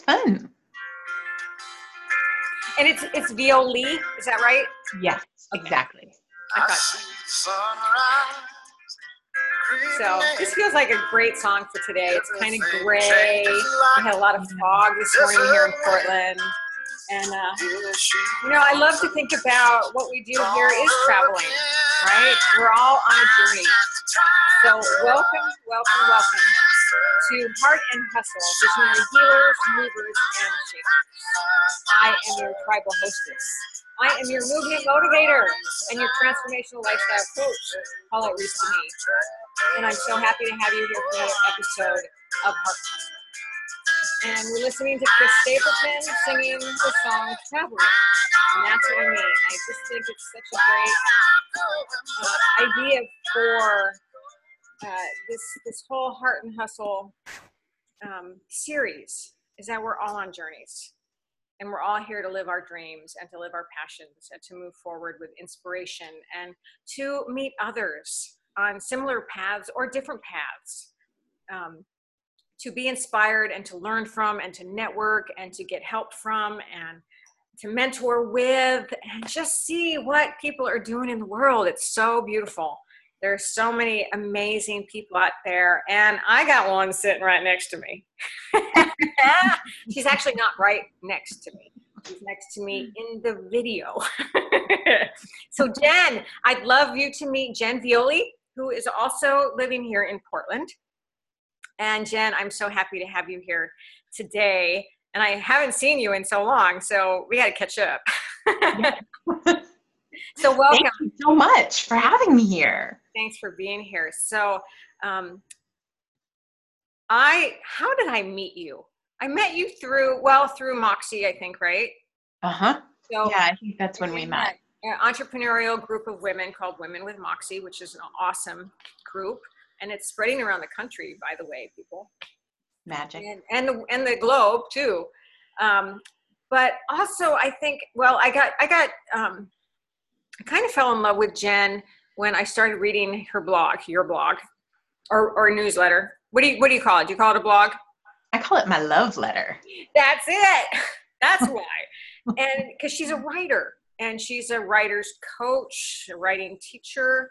fun. And it's it's Violi, is that right? Yes, exactly. I thought so this feels like a great song for today. It's kind of gray. We had a lot of fog this morning here in Portland. And, uh, you know, I love to think about what we do here is traveling, right? We're all on a journey. So welcome, welcome, welcome to Heart and Hustle, visionary healers, movers, and shakers. I am your tribal hostess. I am your movement motivator and your transformational lifestyle coach. It Reese to me. And I'm so happy to have you here for another episode of Heart and Hustle. And we're listening to Chris Stapleton singing the song Traveling. And that's what I mean. I just think it's such a great uh, idea for uh, this this whole heart and hustle um, series. Is that we're all on journeys. And we're all here to live our dreams and to live our passions and to move forward with inspiration and to meet others on similar paths or different paths. Um, to be inspired and to learn from and to network and to get help from and to mentor with and just see what people are doing in the world. It's so beautiful there's so many amazing people out there, and I got one sitting right next to me. She's actually not right next to me. She's next to me in the video. so, Jen, I'd love you to meet Jen Violi, who is also living here in Portland. And Jen, I'm so happy to have you here today. And I haven't seen you in so long, so we got to catch up. so, welcome. Thank you so much for having me here. Thanks for being here. So, um, I how did I meet you? I met you through well through Moxie, I think, right? Uh huh. So yeah, I think that's when we met. An entrepreneurial group of women called Women with Moxie, which is an awesome group, and it's spreading around the country. By the way, people. Magic. And, and the and the globe too. Um, but also, I think well, I got I got um, I kind of fell in love with Jen when I started reading her blog, your blog, or, or newsletter. What do you what do you call it? Do you call it a blog? I call it my love letter. That's it. That's why. and because she's a writer and she's a writer's coach, a writing teacher,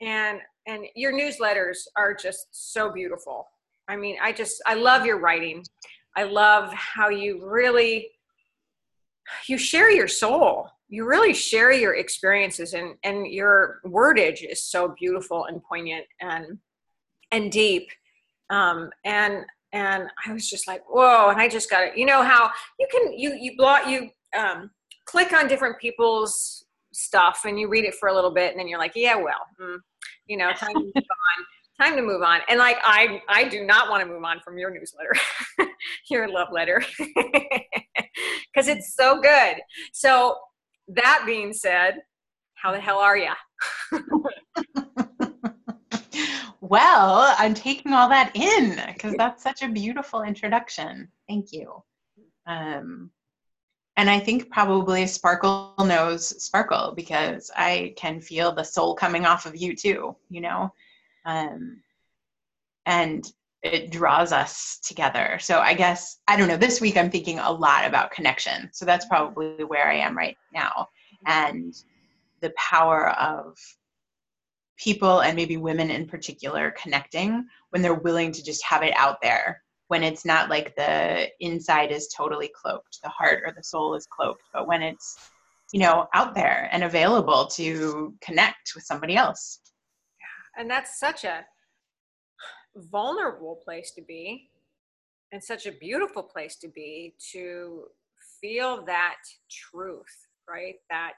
and and your newsletters are just so beautiful. I mean, I just I love your writing. I love how you really you share your soul you really share your experiences and and your wordage is so beautiful and poignant and and deep. Um and and i was just like whoa and i just got it you know how you can you you blog you um click on different people's stuff and you read it for a little bit and then you're like yeah well mm, you know time to move on time to move on. And like i i do not want to move on from your newsletter your love letter because it's so good. So that being said, how the hell are you? well, I'm taking all that in because that's such a beautiful introduction. Thank you. Um, and I think probably Sparkle knows Sparkle because I can feel the soul coming off of you too, you know? Um, and it draws us together. So I guess, I don't know, this week I'm thinking a lot about connection. So that's probably where I am right now. And the power of people and maybe women in particular connecting when they're willing to just have it out there when it's not like the inside is totally cloaked the heart or the soul is cloaked but when it's you know out there and available to connect with somebody else Yeah. and that's such a vulnerable place to be and such a beautiful place to be to feel that truth right? That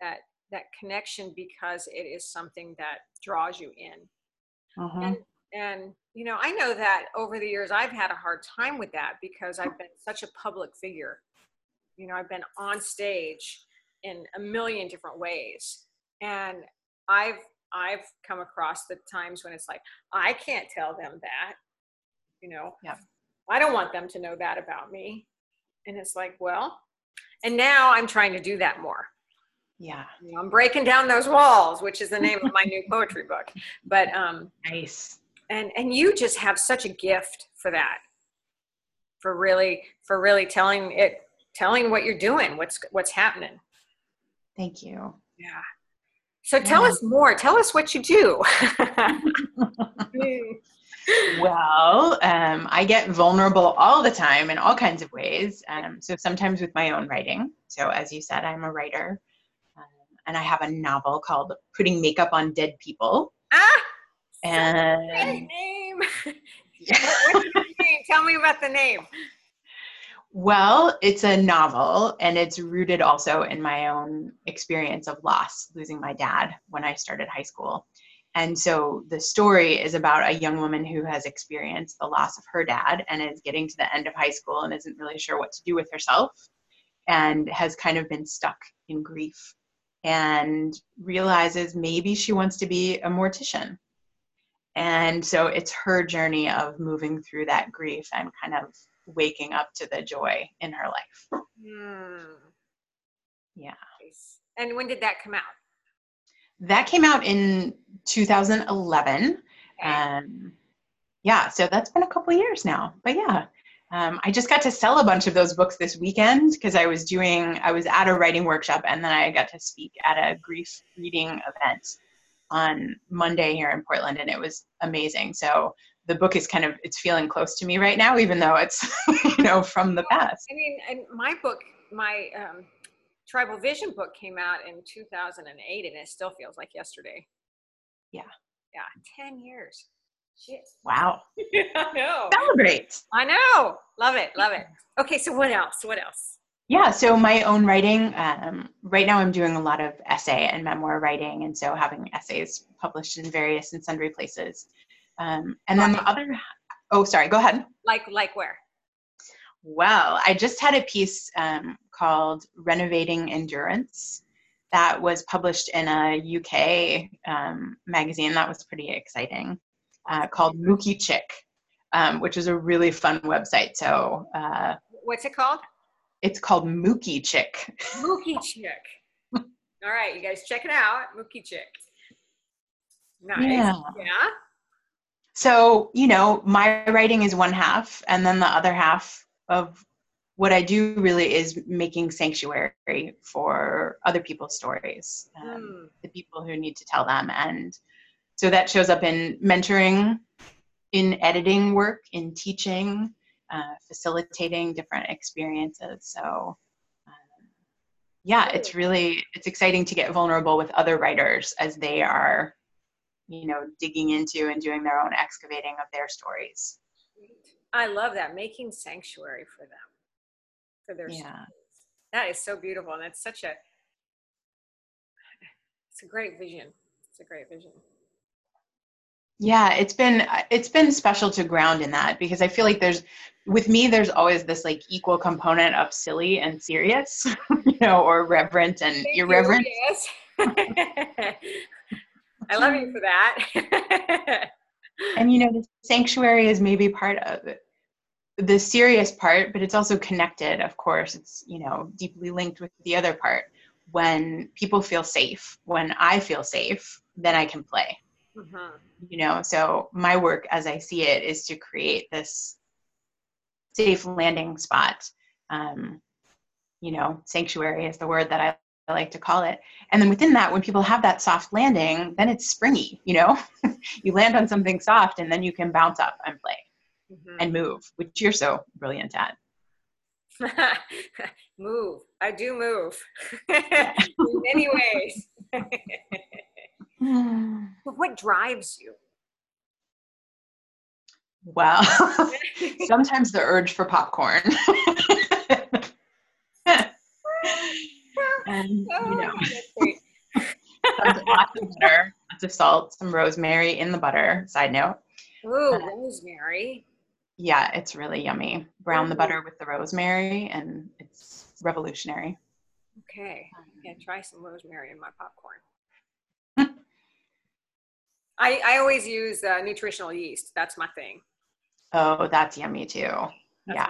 that that connection because it is something that draws you in. Uh-huh. and and you know i know that over the years i've had a hard time with that because i've been such a public figure. You know i've been on stage in a million different ways. And i've I've come across the times when it's like, I can't tell them that, you know, yeah. I don't want them to know that about me. And it's like, well, and now I'm trying to do that more. Yeah. You know, I'm breaking down those walls, which is the name of my new poetry book. But um nice. And and you just have such a gift for that. for really for really telling it telling what you're doing, what's what's happening. Thank you. Yeah. So tell yeah. us more. Tell us what you do. well, um, I get vulnerable all the time in all kinds of ways. Um, so sometimes with my own writing. So as you said, I'm a writer, um, and I have a novel called "Putting Makeup on Dead People." Ah, and name. What's the name? Tell me about the name. Well, it's a novel and it's rooted also in my own experience of loss, losing my dad when I started high school. And so the story is about a young woman who has experienced the loss of her dad and is getting to the end of high school and isn't really sure what to do with herself and has kind of been stuck in grief and realizes maybe she wants to be a mortician. And so it's her journey of moving through that grief and kind of waking up to the joy in her life. Mm. Yeah. And when did that come out? That came out in 2011. Okay. Um, yeah, so that's been a couple years now. But yeah, um, I just got to sell a bunch of those books this weekend because I was doing, I was at a writing workshop and then I got to speak at a grief reading event on Monday here in Portland and it was amazing. So the book is kind of it's feeling close to me right now even though it's you know from the past. I mean and my book my um, tribal vision book came out in 2008 and it still feels like yesterday. Yeah. Yeah 10 years. Shit. Wow. I know. Celebrate. I know. Love it love it. Okay so what else? What else? Yeah so my own writing um, right now i'm doing a lot of essay and memoir writing and so having essays published in various and sundry places um, and then the other, oh, sorry, go ahead. Like, like where? Well, I just had a piece um, called Renovating Endurance that was published in a UK um, magazine. That was pretty exciting, uh, called Mookychick, um, which is a really fun website. So, uh, what's it called? It's called Mookychick. Mookie Chick. All right, you guys check it out. Mookychick. Nice. Yeah. yeah. So, you know, my writing is one half, and then the other half of what I do really is making sanctuary for other people's stories, um, mm. the people who need to tell them. And so that shows up in mentoring, in editing work, in teaching, uh, facilitating different experiences. So, um, yeah, it's really it's exciting to get vulnerable with other writers as they are you know digging into and doing their own excavating of their stories i love that making sanctuary for them for their yeah. stories that is so beautiful and it's such a it's a great vision it's a great vision yeah it's been it's been special to ground in that because i feel like there's with me there's always this like equal component of silly and serious you know or reverent and Thank irreverent you, yes. I love you for that. and you know, the sanctuary is maybe part of it. The serious part, but it's also connected, of course. It's, you know, deeply linked with the other part. When people feel safe, when I feel safe, then I can play. Mm-hmm. You know, so my work as I see it is to create this safe landing spot. Um, you know, sanctuary is the word that I like to call it. And then within that, when people have that soft landing, then it's springy, you know? you land on something soft and then you can bounce up and play mm-hmm. and move, which you're so brilliant at. move. I do move in many ways. what drives you? Well, sometimes the urge for popcorn and you know, lots of butter, lots of salt, some rosemary in the butter. Side note. Ooh, uh, rosemary. Yeah, it's really yummy. Brown Ooh. the butter with the rosemary, and it's revolutionary. Okay, I'm gonna try some rosemary in my popcorn. I, I always use uh, nutritional yeast. That's my thing. Oh, that's yummy too. That's yeah.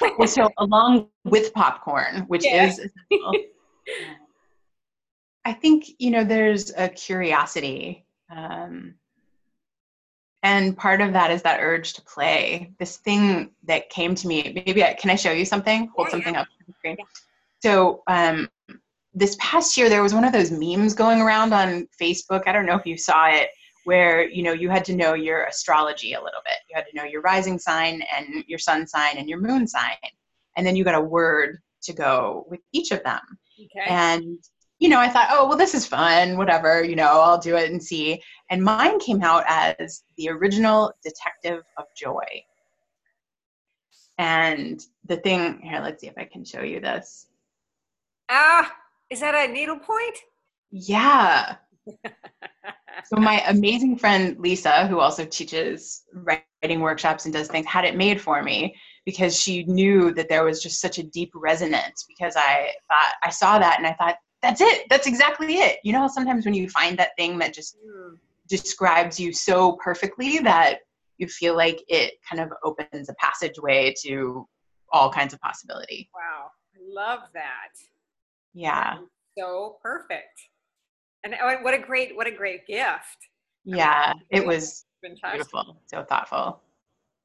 Well, so along with popcorn, which yeah. is I think you know there's a curiosity um, and part of that is that urge to play. This thing that came to me. Maybe I, can I show you something? Hold Yeah, something yeah. up on the screen. So um, this past year, there was one of those memes going around on Facebook. I don't know if you saw it, where you know you had to know your astrology a little bit. You had to know your rising sign and your sun sign and your moon sign, and then you got a word to go with each of them. Okay. And, you know, I thought, oh, well, this is fun, whatever, you know, I'll do it and see. And mine came out as the original detective of joy. And the thing, here, let's see if I can show you this. ah, is that a needle point? Yeah. So my amazing friend Lisa, who also teaches writing workshops and does things, had it made for me because she knew that there was just such a deep resonance because I thought I saw that and I thought, that's it. That's exactly it. You know how sometimes when you find that thing that just Hmm. describes you so perfectly that you feel like it kind of opens a passageway to all kinds of possibility. Wow, I love that. Yeah. So perfect. And oh, what a great, what a great gift. Yeah. It was Fantastic. beautiful. So thoughtful.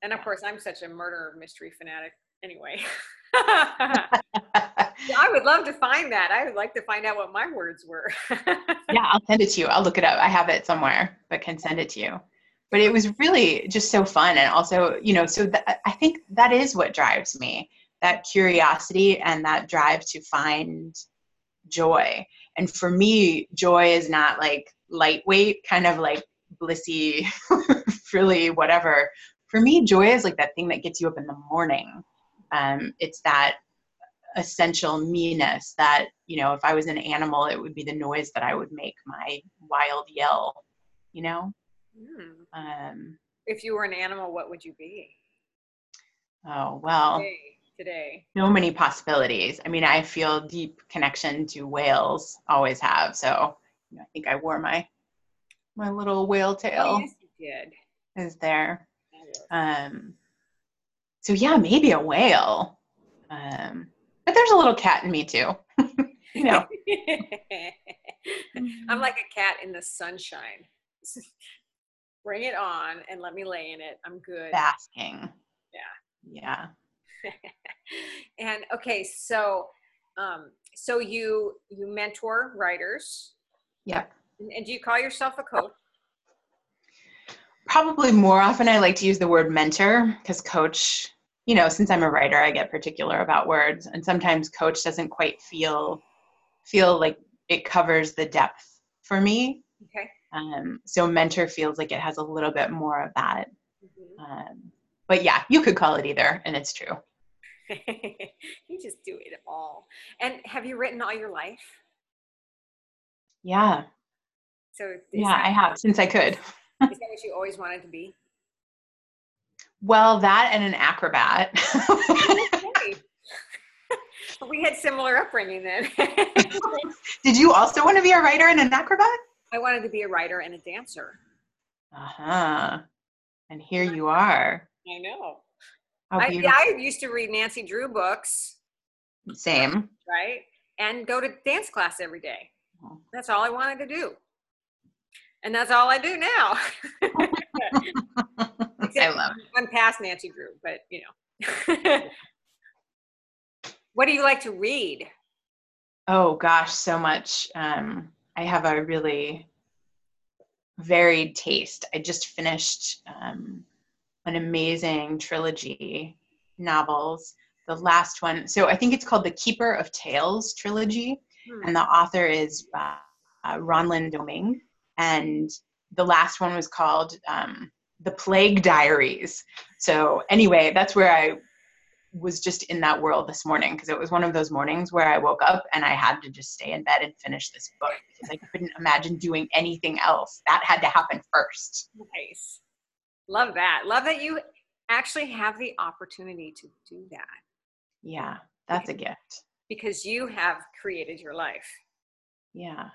And of course, I'm such a murder mystery fanatic anyway. I would love to find that. I would like to find out what my words were. yeah, I'll send it to you. I'll look it up. I have it somewhere, but can send it to you. But it was really just so fun. And also, you know, so that, I think that is what drives me that curiosity and that drive to find joy. And for me, joy is not like lightweight, kind of like blissy, frilly, whatever. For me, joy is like that thing that gets you up in the morning. Um, it's that essential me-ness that you know if i was an animal it would be the noise that i would make my wild yell you know Hmm. um If you were an animal, what would you be oh well today? Today. so many possibilities i mean i feel deep connection to whales always have so you know, i think i wore my my little whale Oh, tail yes, you did. is there um so yeah maybe a whale um but there's a little cat in me too you know I'm like a cat in the sunshine. Bring it on and let me lay in it. I'm good. basking Yeah. yeah and okay, so um, so you you mentor writers, yep and, and do you call yourself a coach? probably more often i like to use the word mentor because coach you know since i'm a writer i get particular about words and sometimes coach doesn't quite feel feel like it covers the depth for me Okay. um, so mentor feels like it has a little bit more of that Mhm. um, but yeah you could call it either and it's true you just do it all. And have you written all your life? yeah So yeah i have since i could is that what you always wanted to be? well that and an acrobat we had similar upbringing then. did you also want to be a writer and an acrobat I wanted to be a writer and a dancer. uh-huh and here you are I know. How I. I used to read Nancy Drew books, Same. right? And go to dance class every day. That's all I wanted to do. And that's all I do now. I love it. I'm past Nancy Drew, but you know. what do you like to read? Oh gosh, so much. Um, I have a really varied taste. I just finished um, an amazing trilogy novels. The last one, so I think it's called the Keeper of Tales trilogy, Hmm. and the author is uh, uh, Ronlyn Domingue, and the last one was called um, The Plague Diaries. So anyway, that's where I was just in that world this morning because it was one of those mornings where I woke up and I had to just stay in bed and finish this book because I couldn't imagine doing anything else. That had to happen first. Nice. Love that. Love that you actually have the opportunity to do that Yeah, that's a gift. because you have created your life. Yeah.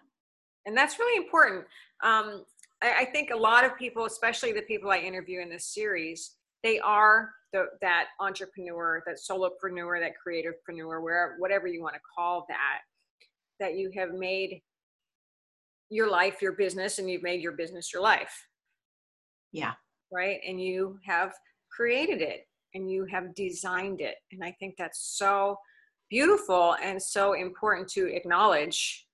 and that's really important. Um, I, I think a lot of people, especially the people I interview in this series, they are the, that entrepreneur, that solopreneur, that creativepreneur, where whatever you want to call that, that you have made your life your business and you've made your business your life. Yeah. Right? And you have created it and you have designed it. And I think that's so beautiful and so important to acknowledge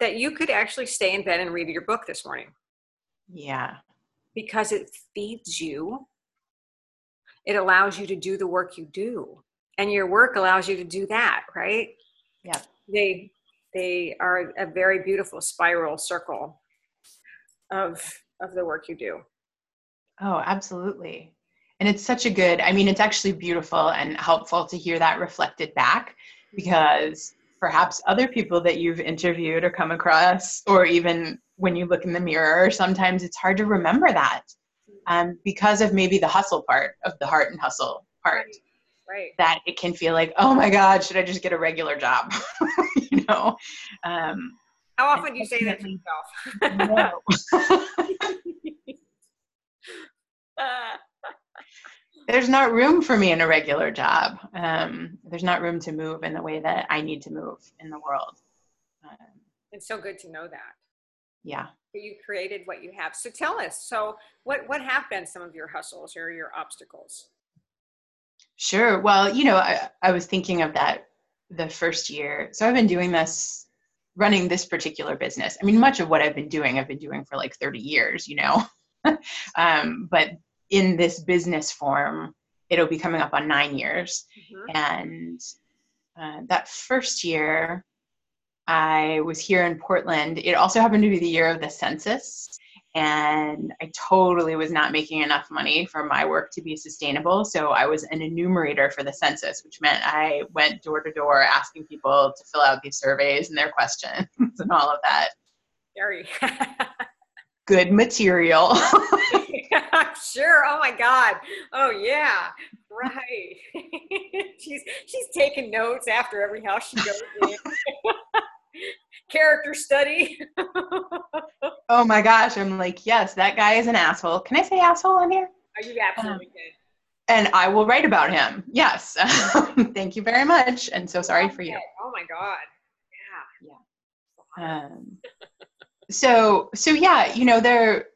that you could actually stay in bed and read your book this morning. Yeah. Because it feeds you, it allows you to do the work you do. And your work allows you to do that, right? Yeah. They they are a very beautiful spiral circle of of the work you do. Oh, absolutely. And it's such a good, I mean, it's actually beautiful and helpful to hear that reflected back because perhaps other people that you've interviewed or come across, or even when you look in the mirror, sometimes it's hard to remember that um, because of maybe the hustle part of the heart and hustle part. Right. Right. That it can feel like, oh my God, should I just get a regular job? you know? Um, How often do you say that to yourself? there's not room for me in a regular job. Um, there's not room to move in the way that I need to move in the world. Um, it's so good to know that. Yeah. You created what you have. So tell us. So what what have been some of your hustles or your obstacles? Sure. Well, you know, I, I was thinking of that the first year. So I've been doing this, running this particular business. I mean, much of what I've been doing, I've been doing for like 30 years, you know. um, but in this business form, it'll be coming up on nine years. Mm-hmm. And uh, that first year, I was here in Portland. It also happened to be the year of the census. And I totally was not making enough money for my work to be sustainable. So I was an enumerator for the census, which meant I went door to door asking people to fill out these surveys and their questions and all of that. Very good material. sure. Oh my God. Oh yeah. Right. she's she's taking notes after every house she goes in. Character study. oh my gosh. I'm like, yes, that guy is an asshole. Can I say asshole on here? Are you absolutely um, And I will write about him. Yes. Thank you very much. And so sorry for you. Oh my God. Yeah. Yeah. Um, so so yeah, you know, there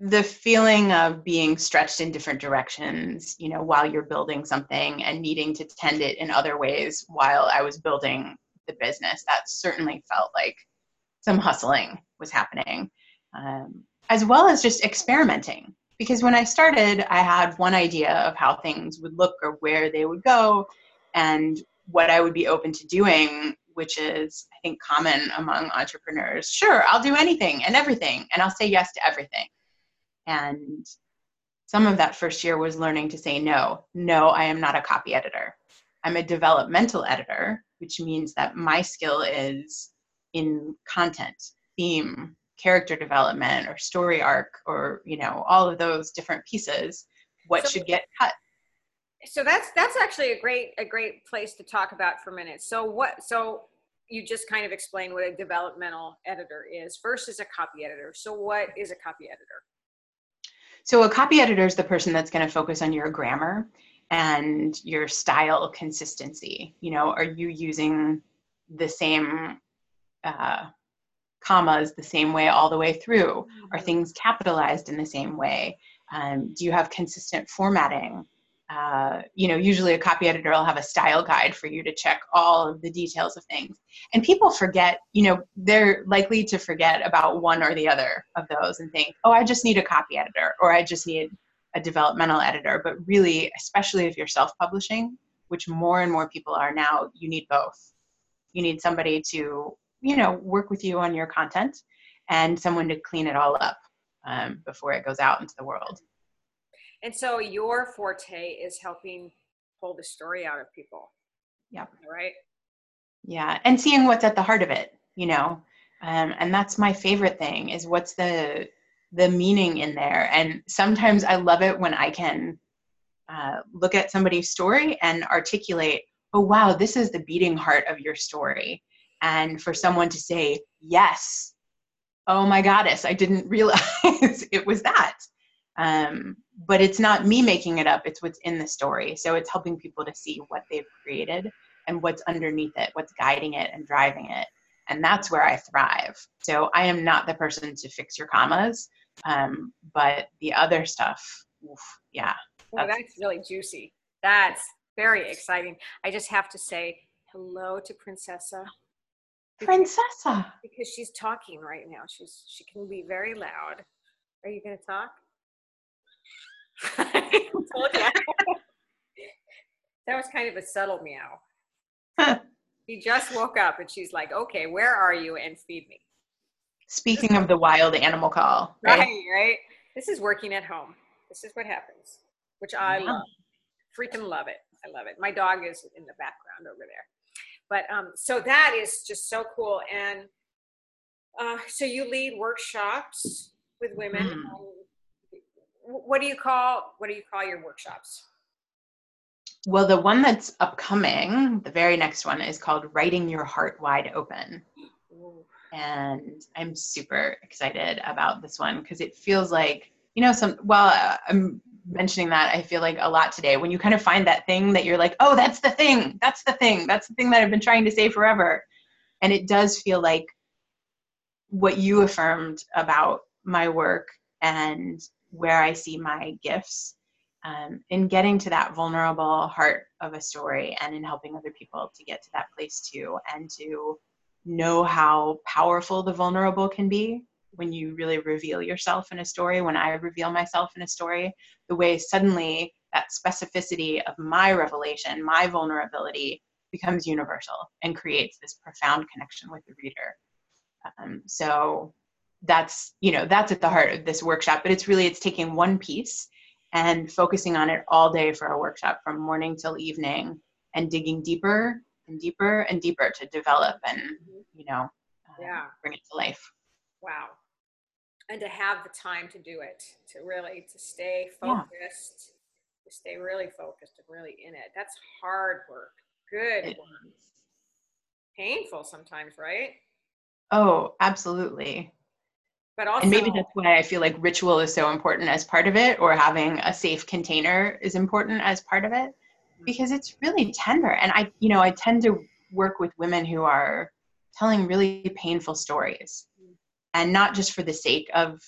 the feeling of being stretched in different directions, you know, while you're building something and needing to tend it in other ways while I was building the business, that certainly felt like some hustling was happening, um, as well as just experimenting. Because when I started, I had one idea of how things would look or where they would go and what I would be open to doing, which is, I think, common among entrepreneurs. Sure, I'll do anything and everything, and I'll say yes to everything and some of that first year was learning to say no. No, I am not a copy editor. I'm a developmental editor, which means that my skill is in content, theme, character development, or story arc, or you know, all of those different pieces. What so, should get cut? So that's that's actually a great a great place to talk about for a minute. So what so you just kind of explain what a developmental editor is versus a copy editor. So what is a copy editor? So a copy editor is the person that's going to focus on your grammar and your style consistency. You know, are you using the same uh, commas the same way all the way through? Are mm-hmm. things capitalized in the same way? Um, do you have consistent formatting? Uh, you know, usually a copy editor will have a style guide for you to check all of the details of things. And people forget, you know, they're likely to forget about one or the other of those and think, oh, I just need a copy editor or I just need a developmental editor. But really, especially if you're self publishing, which more and more people are now, you need both. You need somebody to, you know, work with you on your content and someone to clean it all up um, before it goes out into the world. And so your forte is helping pull the story out of people. Yeah. Right. Yeah. And seeing what's at the heart of it, you know. Um, and that's my favorite thing is what's the the meaning in there. And sometimes I love it when I can uh, look at somebody's story and articulate, oh wow, this is the beating heart of your story. And for someone to say, yes, oh my goddess, I didn't realize it was that. Um, but it's not me making it up, it's what's in the story. So it's helping people to see what they've created and what's underneath it, what's guiding it and driving it. And that's where I thrive. So I am not the person to fix your commas. Um, but the other stuff, oof, yeah. That's, oh, that's really juicy. That's very exciting. I just have to say hello to Princessa. Princessa. Because she's talking right now. She's she can be very loud. Are you gonna talk? that was kind of a subtle meow. she just woke up and she's like, okay, where are you? And feed me. Speaking of the wild animal call. Right? right, right. This is working at home. This is what happens, which I yeah. love. Freaking love it. I love it. My dog is in the background over there. But um, so that is just so cool. And uh, so you lead workshops with women. Mm. What do you call what do you call your workshops? Well, the one that's upcoming, the very next one, is called Writing Your Heart Wide Open. Ooh. And I'm super excited about this one because it feels like, you know, some, well, uh, I'm mentioning that I feel like a lot today when you kind of find that thing that you're like, oh, that's the thing, that's the thing, that's the thing that I've been trying to say forever. And it does feel like what you affirmed about my work and where I see my gifts um, in getting to that vulnerable heart of a story and in helping other people to get to that place too and to know how powerful the vulnerable can be when you really reveal yourself in a story when i reveal myself in a story the way suddenly that specificity of my revelation my vulnerability becomes universal and creates this profound connection with the reader. Um, so that's you know that's at the heart of this workshop but it's really it's taking one piece and focusing on it all day for a workshop from morning till evening and digging deeper and deeper and deeper to develop and mm-hmm. you know uh, yeah bring it to life wow and to have the time to do it to really to stay focused yeah. to stay really focused and really in it that's hard work good it work is. painful sometimes right oh absolutely but also, and maybe that's why I feel like ritual is so important as part of it, or having a safe container is important as part of it, mm-hmm. because it's really tender. And I, you know, I tend to work with women who are telling really painful stories, mm. and not just for the sake of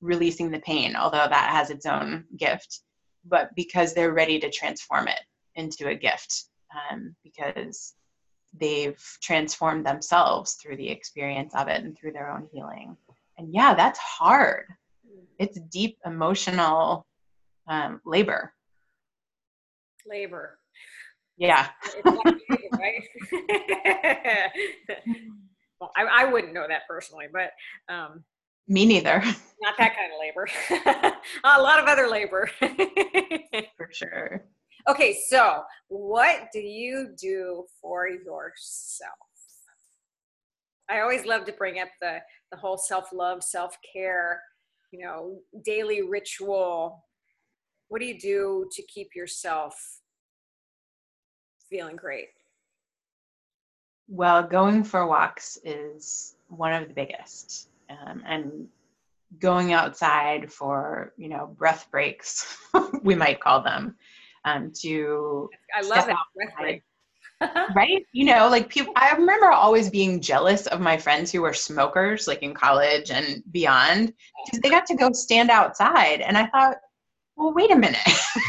releasing the pain, although that has its own gift, but because they're ready to transform it into a gift, um, because they've transformed themselves through the experience of it and through their own healing and yeah that's hard. It's deep emotional um, labor. Labor. Yeah. Right well I, I wouldn't know that personally but um, me neither. not that kind of labor. A lot of other labor. For sure. Okay so what do you do for yourself I always love to bring up the the whole self love, self care, you know, daily ritual. What do you do to keep yourself feeling great? Well, going for walks is one of the biggest, um, and going outside for you know breath breaks, we might call them, um, to I love break right? You know, like people, I remember always being jealous of my friends who were smokers, like in college and beyond, because they got to go stand outside. And I thought, well, wait a minute.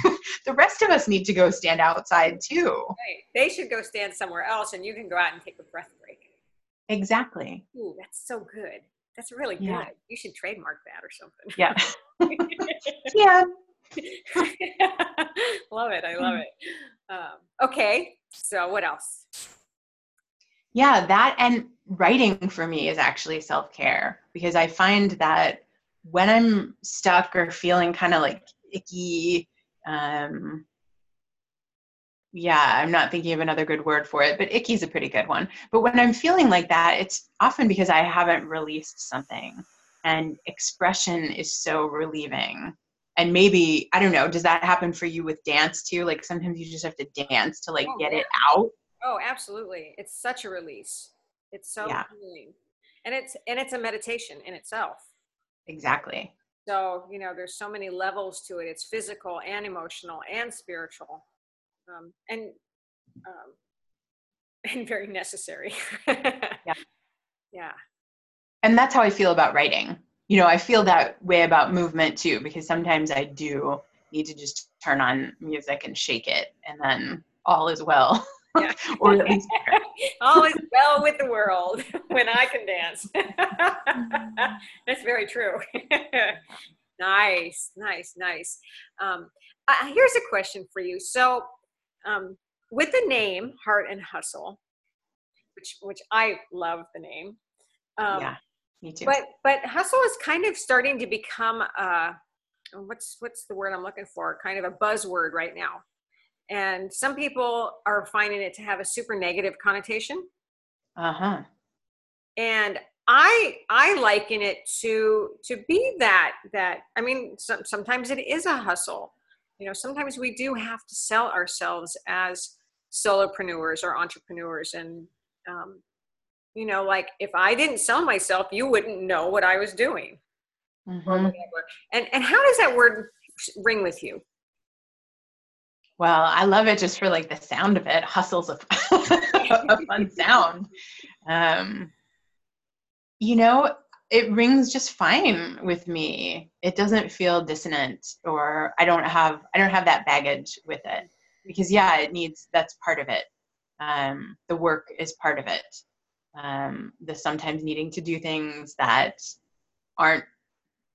the rest of us need to go stand outside too. Right. They should go stand somewhere else and you can go out and take a breath break. Exactly. Ooh, that's so good. That's really good. Yeah. You should trademark that or something. Yeah. yeah. love it. I love it. Um, okay. So, what else? Yeah, that and writing for me is actually self care because I find that when I'm stuck or feeling kind of like icky, um, yeah, I'm not thinking of another good word for it, but icky is a pretty good one. But when I'm feeling like that, it's often because I haven't released something. And expression is so relieving and maybe i don't know does that happen for you with dance too? Like sometimes you just have to dance to like oh, get yeah. it out? Oh absolutely. It's such a release. It's so yeah. healing. And it's and it's a meditation in itself. Exactly. So you know there's so many levels to it. It's physical and emotional and spiritual um, and um, and very necessary. Yeah. Yeah. And that's how i feel about writing you know, I feel that way about movement too, because sometimes I do need to just turn on music and shake it, and then all is well. Yeah. or at least all is well with the world when I can dance. That's very true. nice, nice, nice. Um, uh, here's a question for you. So, um, with the name Heart and Hustle, which which I love the name. Um, yeah, me too. But but hustle is kind of starting to become a what's what's the word I'm looking for? Kind of a buzzword right now. And some people are finding it to have a super negative connotation. Uh-huh. And I I liken it to to be that that I mean some, sometimes it is a hustle. You know, sometimes we do have to sell ourselves as solopreneurs or entrepreneurs and um, you know like if i didn't sell myself you wouldn't know what i was doing. Mm-hmm. and and how does that word ring with you? Well i love it just for like the sound of it. Hustles a, a fun sound. Um you know it rings just fine with me. It doesn't feel dissonant or i don't have i don't have that baggage with it. Because yeah it needs that's part of it. Um, the work is part of it um, the sometimes needing to do things that aren't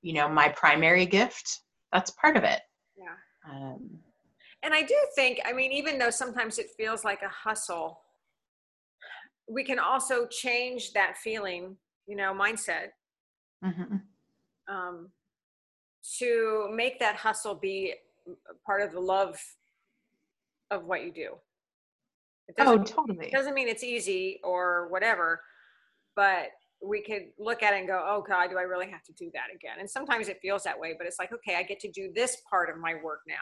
you know my primary gift that's part of it yeah um, and i do think i mean even though sometimes it feels like a hustle we can also change that feeling you know mindset mm-hmm. um, to make that hustle be part of the love of what you do. It oh, totally. It doesn't mean it's easy or whatever, but we could look at it and go, oh God, do I really have to do that again? And sometimes it feels that way, but it's like, okay, I get to do this part of my work now.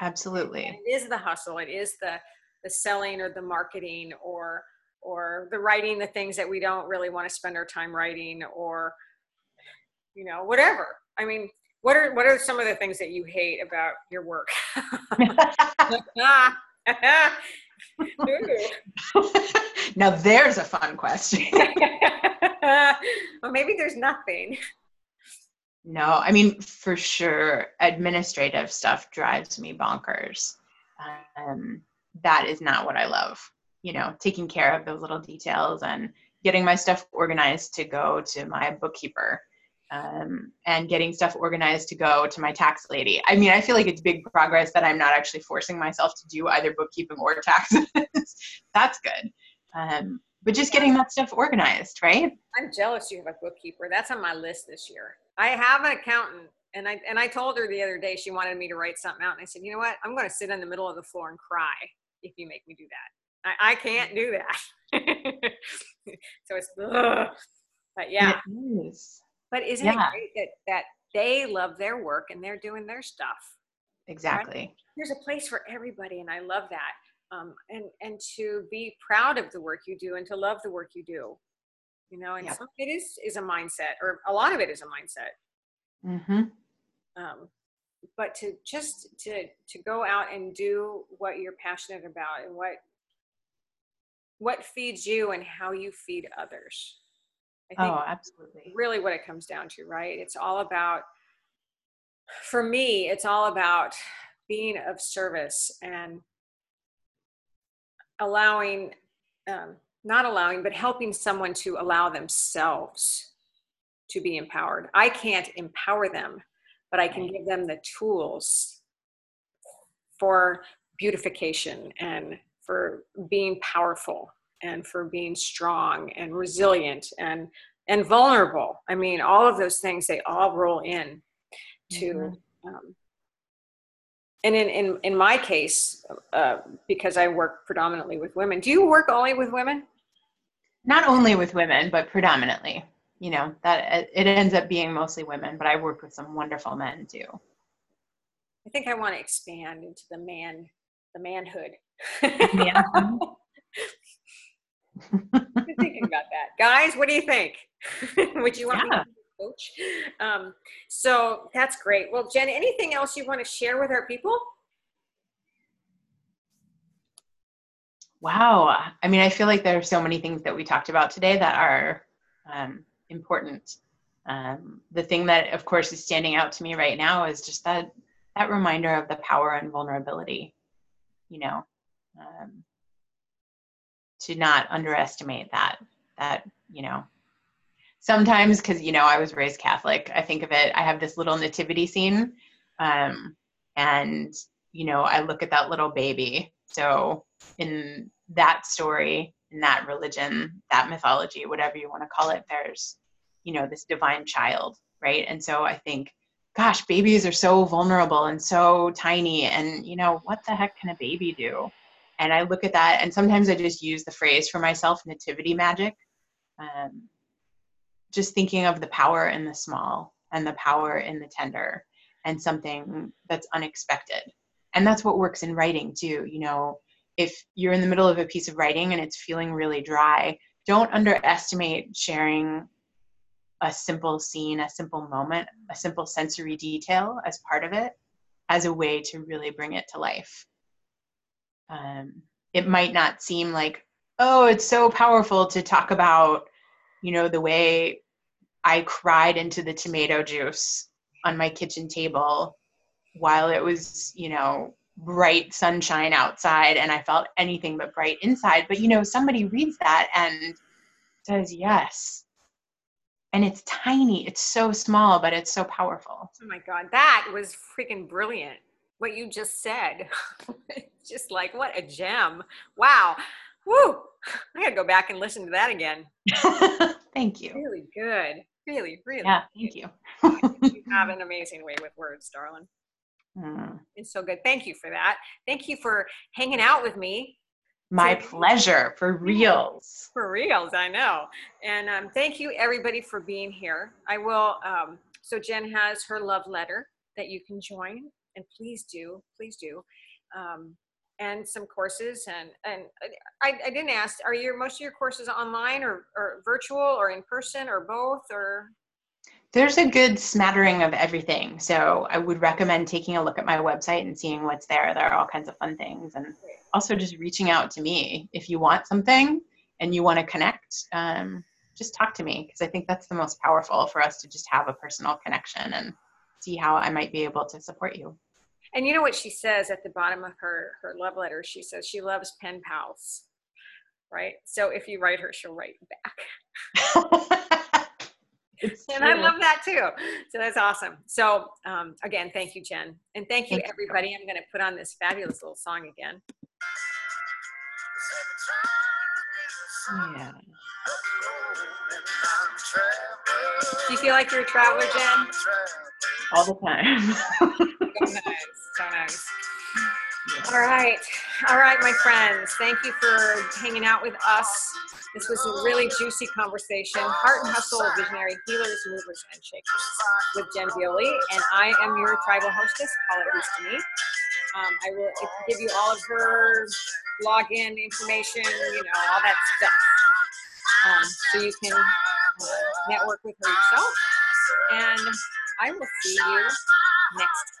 Absolutely. And it is the hustle. It is the the selling or the marketing or or the writing the things that we don't really want to spend our time writing or you know whatever i mean what are what are some of the things that you hate about your work? now there's a fun question. well, maybe there's nothing. No, I mean for sure, administrative stuff drives me bonkers. Um, that is not what I love. You know, taking care of those little details and getting my stuff organized to go to my bookkeeper um, and getting stuff organized to go to my tax lady. I mean, I feel like it's big progress that I'm not actually forcing myself to do either bookkeeping or taxes. That's good. Um, but just getting that stuff organized, right? I'm jealous you have a bookkeeper. That's on my list this year. I have an accountant, and I and I told her the other day she wanted me to write something out, and I said, you know what? I'm going to sit in the middle of the floor and cry if you make me do that. I, I can't do that. so it's, ugh. but yeah. It is. But isn't yeah. it great that that they love their work and they're doing their stuff? Exactly. Right? There's a place for everybody, and I love that. Um, and and to be proud of the work you do and to love the work you do, you know. And yeah. some of it is is a mindset, or a lot of it is a mindset. Mm-hmm. Um, but to just to to go out and do what you're passionate about and what what feeds you and how you feed others I think oh, absolutely. Really, what it comes down to, right? It's all about, for me, it's all about being of service and allowing, um, not allowing, but helping someone to allow themselves to be empowered. I can't empower them, but I can give them the tools for beautification and for being powerful and for being strong and resilient and and vulnerable. I mean all of those things they all roll in to mm-hmm. um, and in, in in my case uh, because i work predominantly with women. Do you work only with women? Not only with women but predominantly. You know that it ends up being mostly women but i work with some wonderful men too. I think i want to expand into the man the manhood thinking about that, guys. What do you think? Would you want yeah. to coach? Um, so that's great. Well, Jen, anything else you want to share with our people? Wow. I mean, I feel like there are so many things that we talked about today that are um, important. um, the thing that, of course, is standing out to me right now is just that that reminder of the power and vulnerability. You know, um, to not underestimate that. That you know, sometimes because you know I was raised Catholic, I think of it. I have this little nativity scene, um, and you know I look at that little baby. So in that story, in that religion, that mythology, whatever you want to call it, there's you know this divine child right and so i think gosh babies are so vulnerable and so tiny and you know what the heck can a baby do and i look at that and sometimes i just use the phrase for myself nativity magic. Um, just thinking of the power in the small and the power in the tender and something that's unexpected. And that's what works in writing too you know. If you're in the middle of a piece of writing and it's feeling really dry don't underestimate sharing a simple scene, a simple moment, a simple sensory detail as part of it as a way to really bring it to life. Um, it might not seem like, oh, it's so powerful to talk about, you know, the way I cried into the tomato juice on my kitchen table while it was, you know, bright sunshine outside and I felt anything but bright inside. But, you know, somebody reads that and says, yes, and it's tiny. It's so small but it's so powerful. Oh my god that was freaking brilliant what you just said. Just like what a gem. Wow. Woo! i gotta go back and listen to that again. Thank you. Really good. Really really yeah thank you. You have an amazing way with words darling. Mm. it's so good. Thank you for that. Thank you for hanging out with me. My pleasure. For reals. For reals, I know. And um, thank you everybody for being here. I will, um, so Jen has her love letter that you can join and please do, please do. Um, and some courses and, and I, I didn't ask, are your, most of your courses online or, or virtual or in person or both or? There's a good smattering of everything. So I would recommend taking a look at my website and seeing what's there. There are all kinds of fun things. And also just reaching out to me if you want something and you want to connect um, just talk to me because i think that's the most powerful for us to just have a personal connection and see how i might be able to support you and you know what she says at the bottom of her her love letter she says she loves pen pals right so if you write her she'll write back and I love that too. So that's awesome. So um, again, thank you, Jen, and thank you, thank everybody. You. I'm going to put on this fabulous little song again. Yeah. Do you feel like you're a traveler, Jen? All the time. so nice. So All right. All right, my friends. Thank you for hanging out with us. This was a really juicy conversation. Heart and hustle, visionary healers, movers, and shakers with Jen Violi. And I am your tribal hostess, Paula Eastamy. Um, I will give you all of her login information, you know, all that stuff. Um, so you can uh, network with her yourself. And I will see you next time.